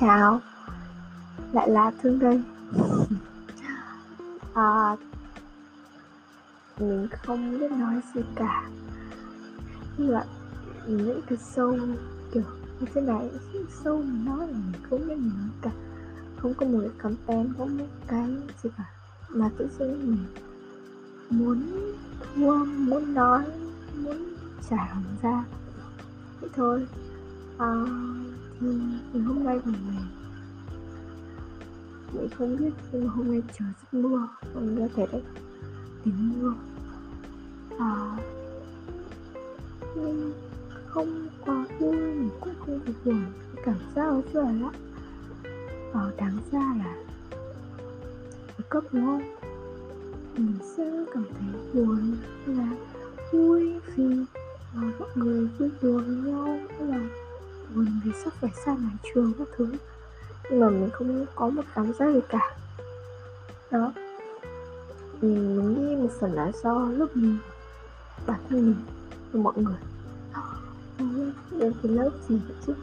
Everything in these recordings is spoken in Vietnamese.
chào. Lại là thương đây à, mình không biết nói gì cả. Nhưng mà những cái sâu kiểu như thế này sâu mình nói là mình không biết nói cả. Không có một cái content không một cái gì cả. Mà tự dưng mình muốn thua muốn nói muốn trả ra. Vậy thôi. À, thì, hôm nay của mình mình không biết nhưng mà hôm nay trời rất mưa. Mình có thể tìm mưa. À, nhưng không quá vui mình cũng không được buồn. Cảm giác ở chỗ lắm ờ, đáng ra là ở cấp đúng không mình sẽ cảm thấy buồn là vui vì ờ, mọi người vui đùa với nhau. Là buồn vì sắp phải xa nhà trường các thứ. Nhưng mà mình không có một cảm giác gì cả. Đó. Mình, mình nghĩ một phần là do lúc mình bản thân mình và mọi người. Đến cái lớp gì vậy chứ?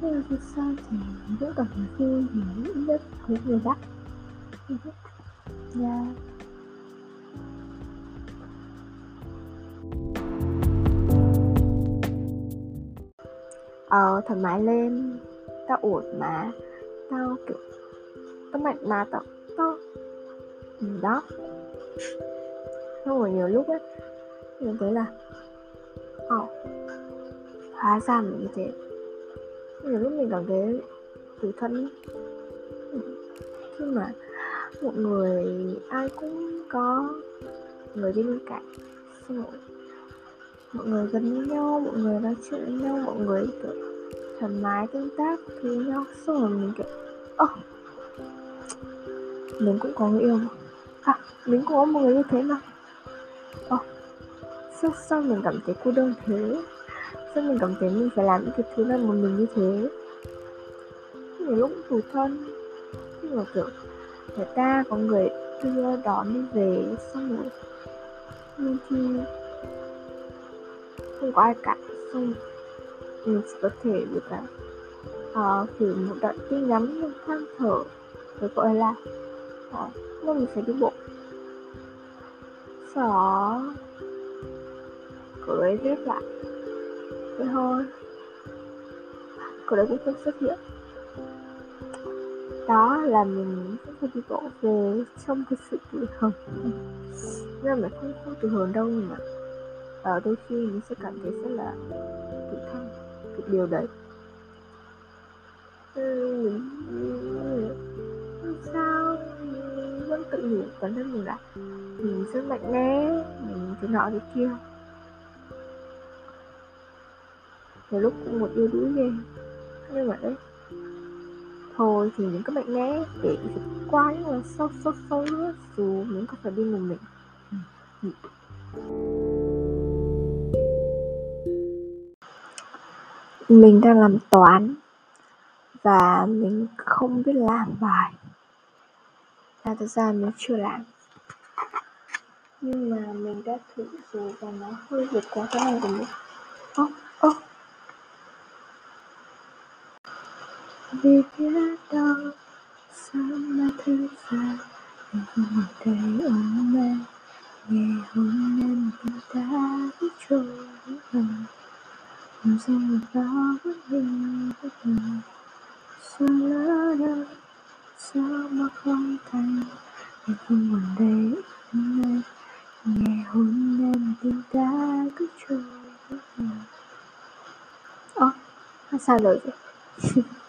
Nhưng mà thực sao thì vẫn cảm thấy vui vì ít nhất thấy người đắt yeah. Ờ thoải mái lên. Tao ổn mà. Tao kiểu tao mạnh mà tao tao ừ, đó. Không rồi nhiều lúc ấy mình thấy là họ hóa ra mình như thế. Nhiều lúc mình cảm thấy tủi thân khi mà một người ai cũng có người đi bên cạnh. Xong rồi mọi người gần với nhau mọi người nói chuyện với nhau mọi người kiểu thoải mái tương tác với nhau. Xong rồi mình kiểu ơ oh, mình cũng có người yêu mà à mình cũng có một người như thế mà. Ơ oh, sao, sao mình cảm thấy cô đơn thế? Sao mình cảm thấy mình phải làm những cái thứ này một mình như thế? Nhiều lúc tủ tủi thân. Nhưng mà kiểu người ta có người đưa đón đi về xong rồi nhưng thì không có ai cả. Xong mình ừ, chỉ có thể được ờ, là uh, gửi một đoạn tin nhắn nhưng than thở với gọi là ờ, uh, nên mình phải đi bộ. Sau đó cậu ấy viết lại thế thôi. Cậu đấy cũng không xuất hiện. Đó là mình sẽ phải đi bộ về trong cái sự tự hưởng nên mình không không tự hưởng đâu mà ở đôi khi mình sẽ cảm thấy rất là tự thân cái điều đấy. Ừ, sao, mình vẫn tự nhủ bản thân mình là mình rất mạnh mẽ, mình thế nọ thế kia. Nhiều lúc cũng một yêu đuối ghê. Nhưng mà đấy, thôi thì những cái mạnh mẽ để vượt qua những là sâu sâu sâu nữa, dù mình có phải đi một mình. Ừ. mình đang làm toán và mình không biết làm bài. À, thật ra mình chưa làm. Nhưng mà mình đã thử rồi và nó hơi vượt quá cái này của mình ơ ô vì biết đâu sao mà thứ giãn mình không thấy ôm em ngày hôm em tình ta trôi hầm làm sao mà đó vẫn hình bất ngờ sao lỡ đâu sao mà không thành ngày không còn đây ôm em nghe hôn em tình ta cứ trôi. Hầm ơ sao rồi vậy.